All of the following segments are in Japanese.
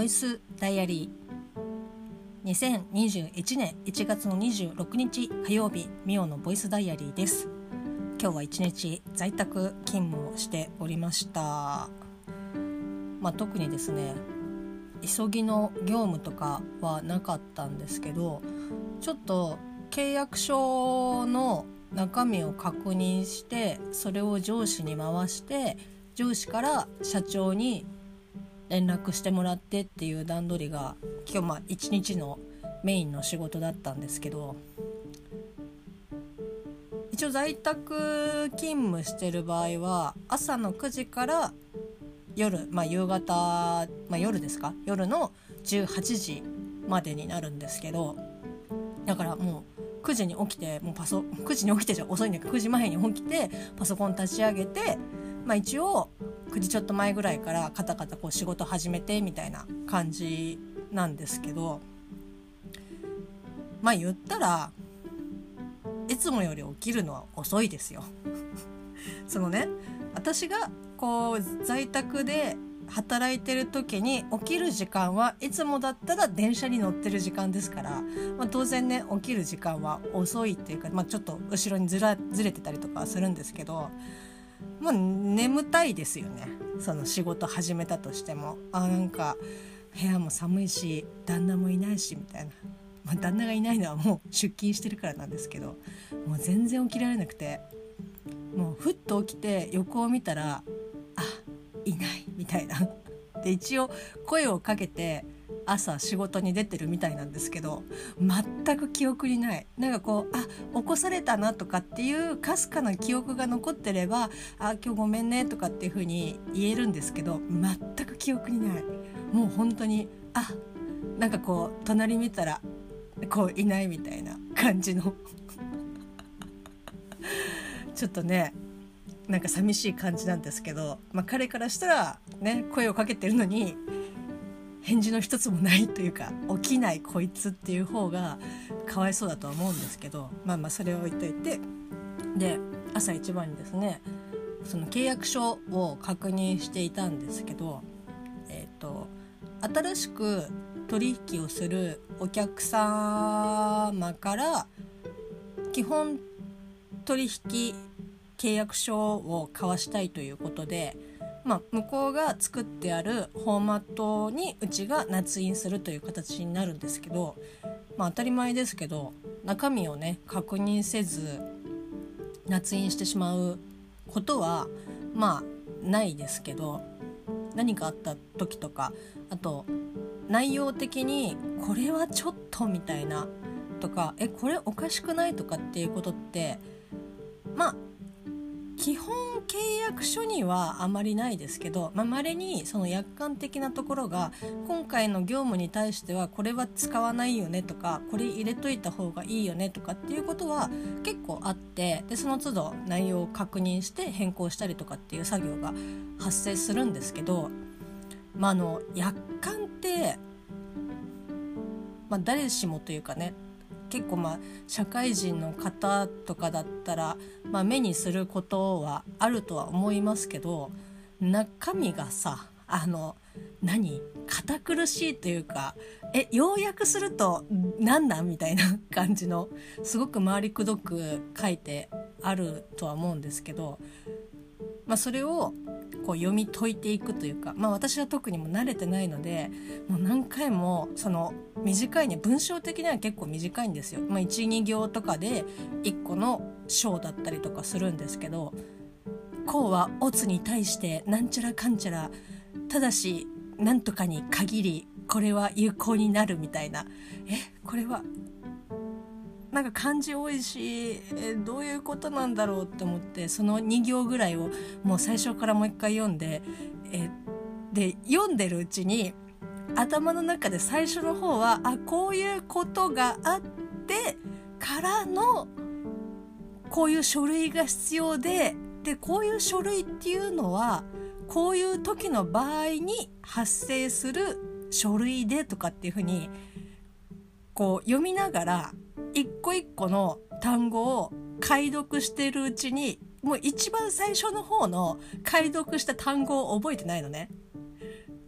ボイスダイアリー。2021年1月の26日火曜日ミオのボイスダイアリーです。今日は一日在宅勤務をしておりました。まあ、特にですね急ぎの業務とかはなかったんですけどちょっと契約書の中身を確認してそれを上司に回して上司から社長に連絡してもらってっていう段取りが今日まあ一日のメインの仕事だったんですけど一応在宅勤務してる場合は朝の9時から夜、まあ、夕方、まあ、夜ですか？夜の18時までになるんですけどだからもう9時に起きてもうパソ9時に起きてじゃ遅いんだけど9時前に起きてパソコン立ち上げて、まあ、一応9時ちょっと前ぐらいからカタカタこう仕事始めてみたいな感じなんですけどまあ言ったらいつもより起きるのは遅いですよ。そのね私がこう在宅で働いてる時に起きる時間はいつもだったら電車に乗ってる時間ですから、まあ、当然ね起きる時間は遅いっていうか、まあ、ちょっと後ろにずらずれてたりとかするんですけどもう眠たいですよね。その仕事始めたとしても。あなんか部屋も寒いし旦那もいないしみたいな、まあ、旦那がいないのはもう出勤してるからなんですけどもう全然起きられなくて。もうふっと起きて横を見たらあいないみたいな。で一応声をかけて朝仕事に出てるみたいなんですけど全く記憶にない。なんかこうあ起こされたなとかっていうかすかな記憶が残ってればあ今日ごめんねとかっていう風に言えるんですけど全く記憶にない。もう本当にあなんかこう隣見たらこういないみたいな感じの。ちょっとねなんか寂しい感じなんですけど、まあ、彼からしたらね声をかけてるのに返事の一つもないというか起きないこいつっていう方がかわいそうだとは思うんですけどまあまあそれを置いといて。で朝一番にですねその契約書を確認していたんですけどえっ、ー、と新しく取引をするお客様から基本取引契約書を交わしたいということで、まあ、向こうが作ってあるフォーマットにうちが捺印するという形になるんですけど、まあ、当たり前ですけど中身をね確認せず捺印してしまうことはまあないですけど何かあった時とかあと内容的にこれはちょっとみたいなとかえこれおかしくないとかっていうことってまあ基本契約書にはあまりないですけどまれ、にその約款的なところが今回の業務に対してはこれは使わないよねとかこれ入れといた方がいいよねとかっていうことは結構あってでその都度内容を確認して変更したりとかっていう作業が発生するんですけど、まあ、あの約款って、まあ、誰しもというかね結構まあ社会人の方とかだったら、まあ、目にすることはあるとは思いますけど中身がさあの何？堅苦しいというかえ要約すると何なん？みたいな感じのすごく回りくどく書いてあるとは思うんですけど、まあ、それをこう読み解いていくというか、まあ、私は特にも慣れてないのでもう何回もその短いね文章的には結構短いんですよ。まあ、12行とかで1個の章だったりとかするんですけど「こうはオツに対してなんちゃらかんちゃらただしなんとかに限りこれは有効になる」みたいなえこれはなんか漢字多いしえどういうことなんだろうって思ってその2行ぐらいをもう最初からもう一回読んでえで読んでるうちに頭の中で最初の方はあこういうことがあってからのこういう書類が必要ででこういう書類っていうのはこういう時の場合に発生する書類でとかっていうふうにこう読みながら一個一個の単語を解読してるうちにもう一番最初の方の解読した単語を覚えてないのね。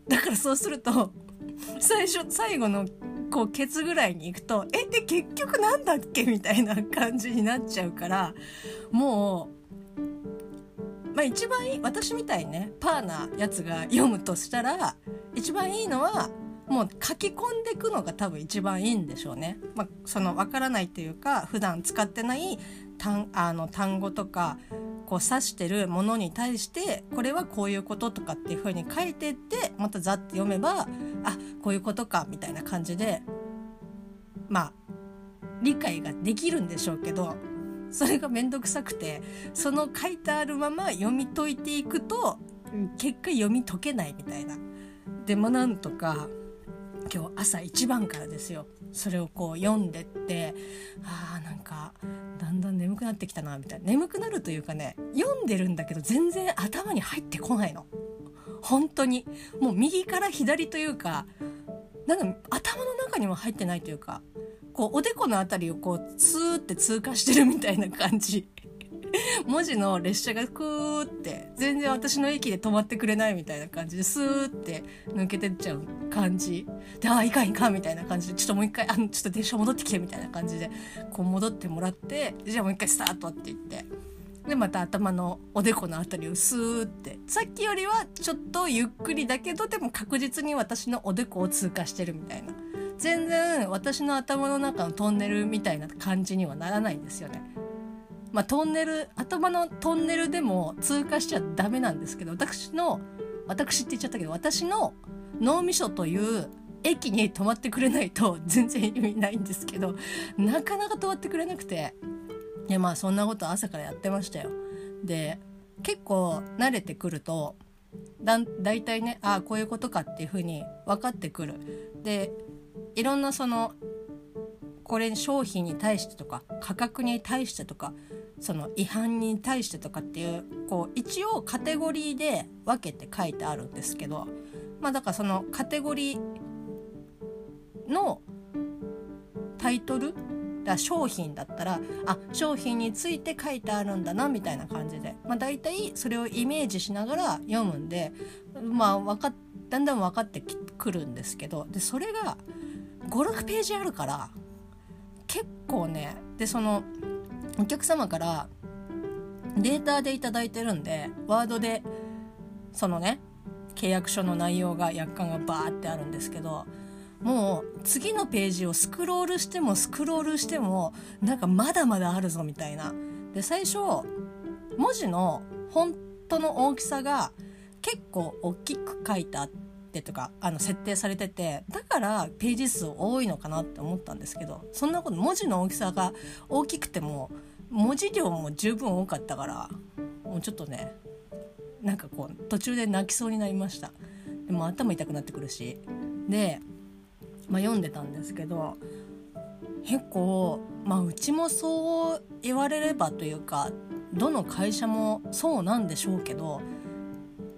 だからそうすると 最初最後のこうケツぐらいに行くとえで結局なんだっけみたいな感じになっちゃうからもうまあ一番いい私みたいにねパーなやつが読むとしたら一番いいのはもう書き込んでいくのが多分一番いいんでしょうね。まあ、その分からないというか普段使ってない単あの単語とかこう指してるものに対してこれはこういうこととかっていう風に書いてってまたざって読めばあこういうことかみたいな感じでまあ理解ができるんでしょうけどそれが面倒くさくてその書いてあるまま読み解いていくと結果読み解けないみたいな。でもなんとか今日朝一番からですよ。それをこう読んでってあーなんかだんだん眠くなってきたなみたいな。眠くなるというかね読んでるんだけど全然頭に入ってこないの。本当に。もう右から左というかなんか頭の中にも入ってないというかこうおでこの辺りをこうスーって通過してるみたいな感じ。文字の列車がクーって全然私の駅で止まってくれないみたいな感じでスーって抜けてっちゃう感じ。でああいかんいかんみたいな感じでちょっともう一回あのちょっと電車戻ってきてみたいな感じでこう戻ってもらってじゃあもう一回スタートって言って。でまた頭のおでこの辺りをスーってさっきよりはちょっとゆっくりだけどでも確実に私のおでこを通過してるみたいな。全然私の頭の中のトンネルみたいな感じにはならないんですよね。まあ、トンネル頭のトンネルでも通過しちゃダメなんですけど私の私って言っちゃったけど私の脳みそという駅に止まってくれないと全然意味ないんですけどなかなか止まってくれなくていやまあそんなこと朝からやってましたよ。で結構慣れてくるとだだいたいねああこういうことかっていうふうに分かってくる。でいろんなそのこれ商品に対してとか価格に対してとかその違反に対してとかっていうこう一応カテゴリーで分けて書いてあるんですけどまあだからそのカテゴリーのタイトルだ商品だったらあ商品について書いてあるんだなみたいな感じで、まあ、大体それをイメージしながら読むんで、まあ、分かっだんだん分かってくるんですけどでそれが56ページあるから結構ねでそのお客様からデータで頂いてるんでワードでそのね契約書の内容が約款がバーってあるんですけどもう次のページをスクロールしてもスクロールしてもなんかまだまだあるぞみたいな。で最初文字の本当の大きさが結構大きく書いてあってとかあの設定されててだからページ数多いのかなって思ったんですけどそんなこと文字の大きさが大きくても文字量も十分多かったからもうちょっとねなんかこう途中で泣きそうになりました。でも頭痛くなってくるし。でまあ、読んでたんですけど結構、まあ、うちもそう言われればというかどの会社もそうなんでしょうけど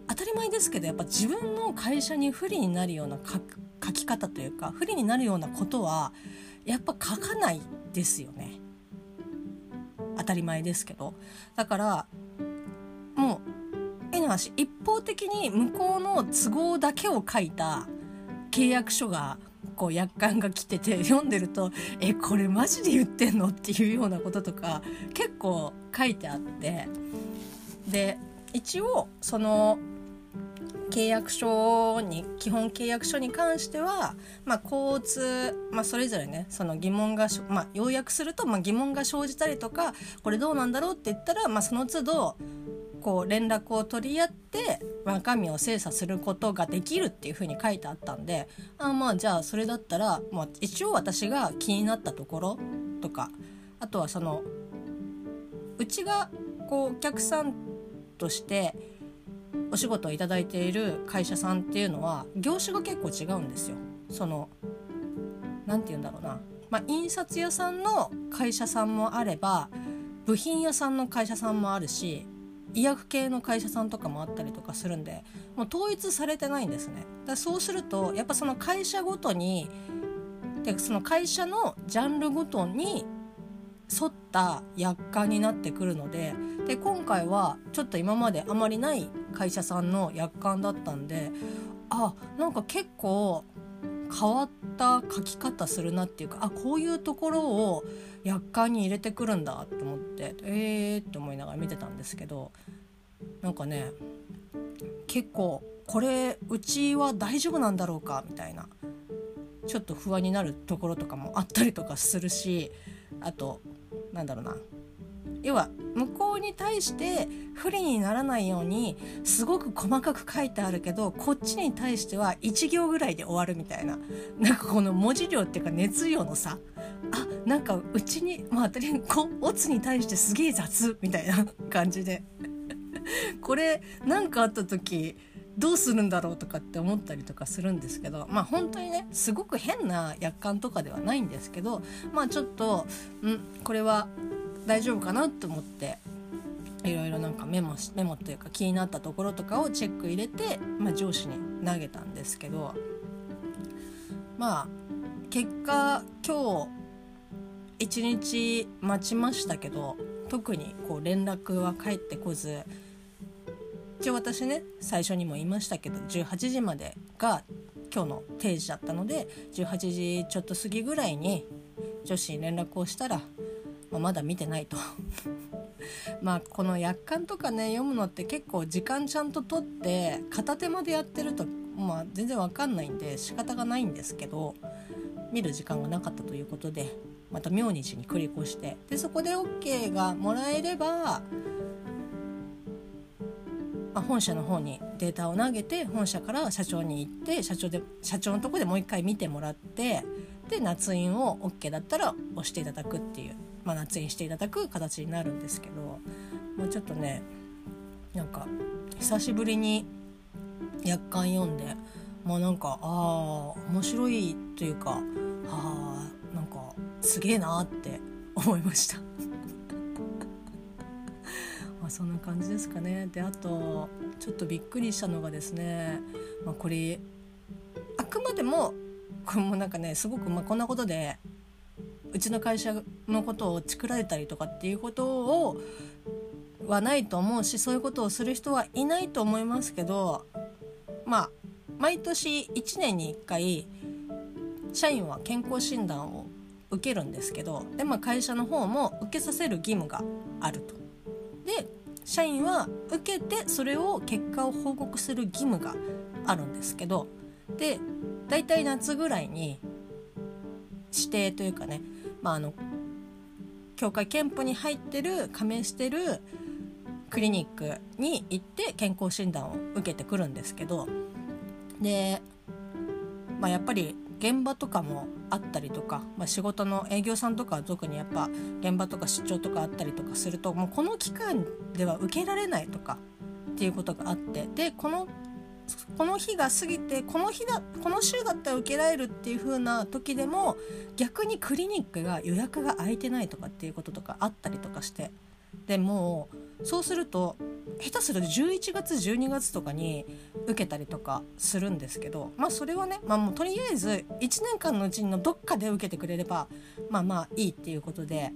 当たり前ですけどやっぱ自分の会社に不利になるような書き方というか不利になるようなことはやっぱ書かないですよね当たり前ですけどだからもう絵の話一方的に向こうの都合だけを書いた契約書がこう約款が来てて読んでると「えこれマジで言ってんの?」っていうようなこととか結構書いてあってで一応その契約書に基本契約書に関しては、まあ、交通、まあ、それぞれねその疑問が、まあ、要約すると、まあ、疑問が生じたりとかこれどうなんだろうって言ったら、まあ、その都度こう連絡を取り合って中身を精査することができるっていうふうに書いてあったんであまあじゃあそれだったら、まあ、一応私が気になったところとかあとはそのうちがこうお客さんとしてお仕事を頂いている会社さんっていうのは業種が結構違うんですよ。その何て言うんだろうな、まあ、印刷屋さんの会社さんもあれば部品屋さんの会社さんもあるし医薬系の会社さんとかもあったりとかするんでもう統一されてないんですねだそうするとやっぱその会社ごとにでその会社のジャンルごとに沿った薬価になってくるのでで今回はちょっと今まであまりない会社さんの約款だったんであなんか結構変わった書き方するなっていうかあこういうところを約款に入れてくるんだと思ってえーって思いながら見てたんですけどなんかね結構これうちは大丈夫なんだろうかみたいなちょっと不安になるところとかもあったりとかするしあとなんだろうな要は向こうに対して不利にならないようにすごく細かく書いてあるけどこっちに対しては1行ぐらいで終わるみたいな。なんかこの文字量っていうか熱量の差。あなんかうちにまあ当たりこオツに対してすげえ雑みたいな感じで。これ何かあった時どうするんだろうとかって思ったりとかするんですけどまあ本当にねすごく変な約款とかではないんですけどまあちょっとんこれは大丈夫かなと思っていろいろなんかメモメモというか気になったところとかをチェック入れて、まあ、上司に投げたんですけどまあ結果今日一日待ちましたけど特にこう連絡は返ってこず一応私ね最初にも言いましたけど18時までが今日の定時だったので18時ちょっと過ぎぐらいに女子に連絡をしたら、まあ、まだ見てないと。まあこの約款とかね読むのって結構時間ちゃんと取って片手間でやってると、まあ、全然わかんないんで仕方がないんですけど見る時間がなかったということでまた明日に繰り越して。でそこで OK がもらえれば、まあ、本社の方にデータを投げて本社から社長に行って社長で社長のとこでもう一回見てもらってで捺印を OK だったら押していただくっていう、まあ、捺印していただく形になるんですけどもうちょっとねなんか久しぶりに約款読んでもうなんかああ面白いというかああなんかすげえなって 思いました。まあそんな感じですかね。であとちょっとびっくりしたのがですね、まあ、これあくまでもこれもなんかねすごくまあこんなことでうちの会社のことをチクられたりとかっていうことをはないと思うしそういうことをする人はいないと思いますけどまあ毎年1年に1回社員は健康診断を受けるんですけどで、まあ、会社の方も受けさせる義務があると。で社員は受けてそれを結果を報告する義務があるんですけどで大体夏ぐらいに指定というかね、まあ、あの協会憲法に入ってる加盟してるクリニックに行って健康診断を受けてくるんですけどで、まあ、やっぱり現場とかもあったりとか、まあ、仕事の営業さんとかは特にやっぱ現場とか出張とかあったりとかするともうこの期間では受けられないとかっていうことがあってでこのこの日が過ぎてこの日だこの週だったら受けられるっていう風な時でも逆にクリニックが予約が空いてないとかっていうこととかあったりとかして。でもうそうすると下手すると11月12月とかに受けたりとかするんですけどまあそれはね、まあ、もうとりあえず1年間のうちのどっかで受けてくれればまあまあいいっていうことで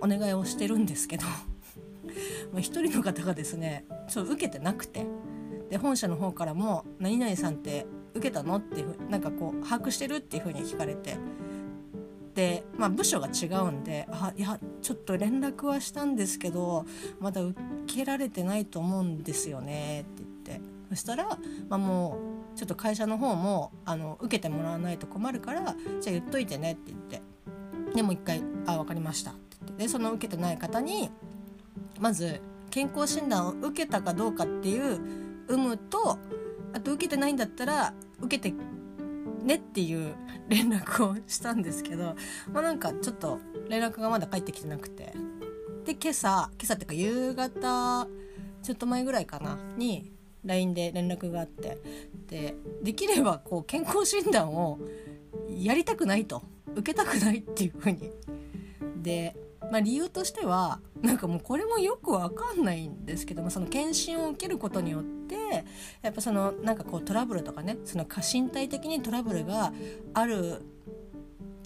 お願いをしてるんですけど。一人の方がですねちょっと受けてなくて。で本社の方からも「何々さんって受けたの?」っていうなんかこう把握してるっていうふうに聞かれて。で、まあ、部署が違うんで「あいやちょっと連絡はしたんですけどまだ受けられてないと思うんですよね」って言って。そしたら、まあ、もうちょっと会社の方もあの受けてもらわないと困るからじゃあ言っといてねって言って。でもう一回「あ分かりました」って言って。でその受けてない方にまず健康診断を受けたかどうかっていう有無とあと受けてないんだったら受けてねっていう連絡をしたんですけど、まあ、なんかちょっと連絡がまだ返ってきてなくて。で今朝今朝っていうか夕方ちょっと前ぐらいかなに LINE で連絡があって。でできればこう健康診断をやりたくないと受けたくないっていうふうに。で、まあ、理由としてはなんかもうこれもよくわかんないんですけどもその検診を受けることによってやっぱそのなんかこうトラブルとかねその身体的にトラブルがあるっ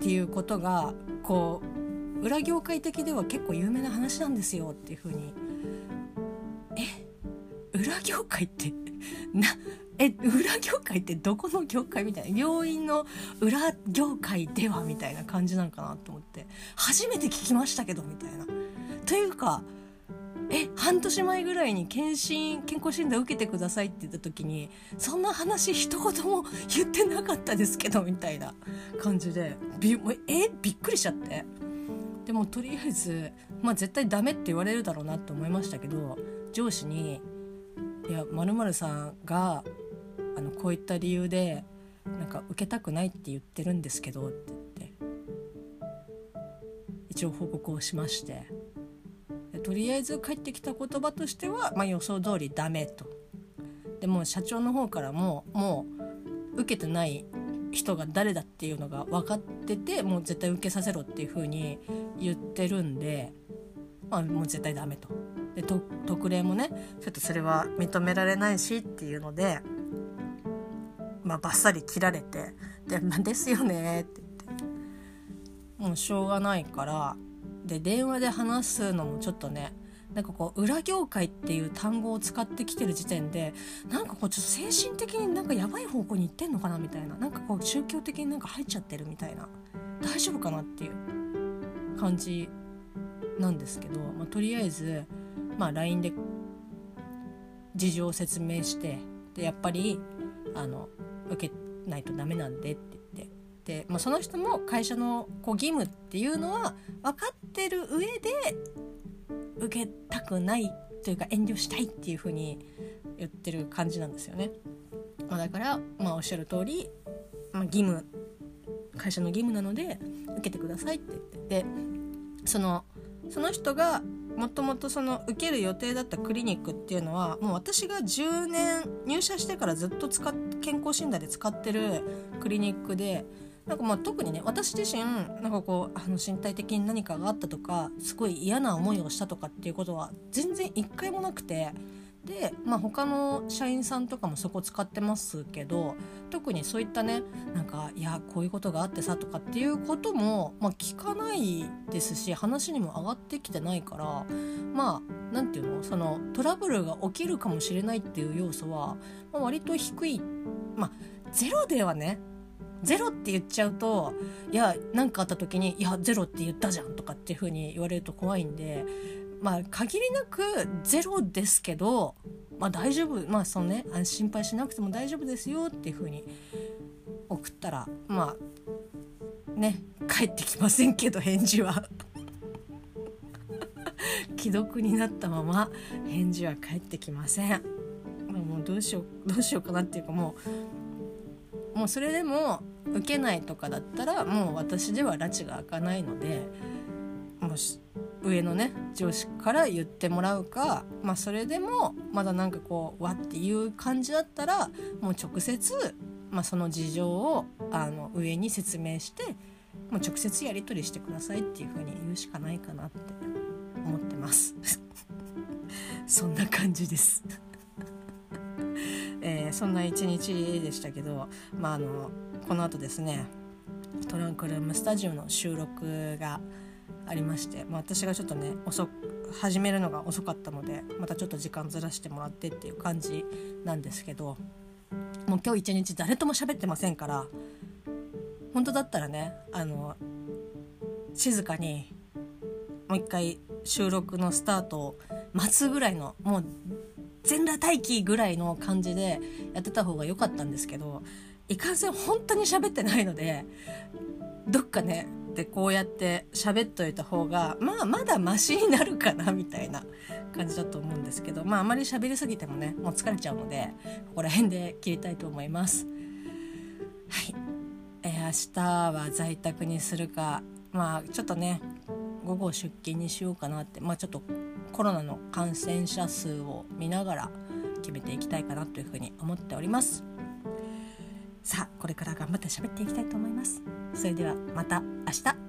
ていうことがこう裏業界的では結構有名な話なんですよっていうふうに。え裏業界ってなえ？裏業界ってどこの業界みたいな？病院の裏業界ではみたいな感じなんかなと思って。初めて聞きましたけどみたいな。というかえ半年前ぐらいに検診健康診断受けてくださいって言った時にそんな話一言も言ってなかったですけどみたいな感じでびえびっくりしちゃってでもとりあえずまあ絶対ダメって言われるだろうなって思いましたけど上司に「いやまるさんがあのこういった理由でなんか受けたくないって言ってるんですけど」って言って一応報告をしまして。とりあえず返ってきた言葉としては、まあ、予想通りダメと。でも社長の方からももう受けてない人が誰だっていうのが分かっててもう絶対受けさせろっていう風に言ってるんで、まあ、もう絶対ダメと。で特例もねちょっとそれは認められないしっていうので、まあ、バッサリ切られて「でまあ、ですよね」って言ってもうしょうがないからで電話で話すのもちょっとねなんかこう裏業界っていう単語を使ってきてる時点でなんかこうちょっと精神的になんかやばい方向に行ってんのかなみたいななんかこう宗教的になんか入っちゃってるみたいな大丈夫かなっていう感じなんですけど、まあ、とりあえず、まあ、LINE で事情を説明してでやっぱりあの受けないとダメなんでってて、まあ、その人も会社のこう義務っていうのは分かってる上で受けたくないというか遠慮したいっていうふうに言ってる感じなんですよね。まあ、だから、まあ、おっしゃる通り、まあ、義務会社の義務なので受けてくださいって言っててそのその人がもともとその受ける予定だったクリニックっていうのはもう私が10年入社してからずっと使っ健康診断で使ってるクリニックでなんかまあ特にね私自身なんかこうあの身体的に何かがあったとかすごい嫌な思いをしたとかっていうことは全然一回もなくてで、まあ、他の社員さんとかもそこ使ってますけど特にそういったねなんかいやこういうことがあってさとかっていうことも、まあ、聞かないですし話にも上がってきてないからまあ何て言うのそのトラブルが起きるかもしれないっていう要素は、まあ、割と低いまあゼロではねゼロって言っちゃうといや何かあった時に「いやゼロって言ったじゃん」とかっていう風に言われると怖いんでまあ限りなくゼロですけど、まあ、大丈夫まあそのね心配しなくても大丈夫ですよっていう風に送ったらまあね帰ってきませんけど返事は 既読になったまま返事は返ってきません。もうどうしようどうしようかなっていうかもうもうそれでも受けないとかだったらもう私では拉致が開かないのでもし上のね上司から言ってもらうか、まあ、それでもまだなんかこうわっていう感じだったらもう直接、まあ、その事情をあの上に説明してもう直接やり取りしてくださいっていう風に言うしかないかなって思ってます。そんな感じです。え、そんな一日でしたけど、まあ、あのこの後ですねトランクルームスタジオの収録がありまして、まあ、私がちょっとね遅始めるのが遅かったのでまたちょっと時間ずらしてもらってっていう感じなんですけどもう今日一日誰とも喋ってませんから本当だったらねあの静かにもう一回収録のスタートを待つぐらいのもう全裸待機ぐらいの感じでやってた方が良かったんですけどいかんせん本当に喋ってないのでどっかねでこうやって喋っといた方がまあまだマシになるかなみたいな感じだと思うんですけどまああまり喋りすぎてもねもう疲れちゃうのでここら辺で切りたいと思います。はい、えー、明日は在宅にするかまあちょっとね午後出勤にしようかなってまあちょっとコロナの感染者数を見ながら決めていきたいかなというふうに思っております。さあこれから頑張って喋っていきたいと思います。それではまた明日。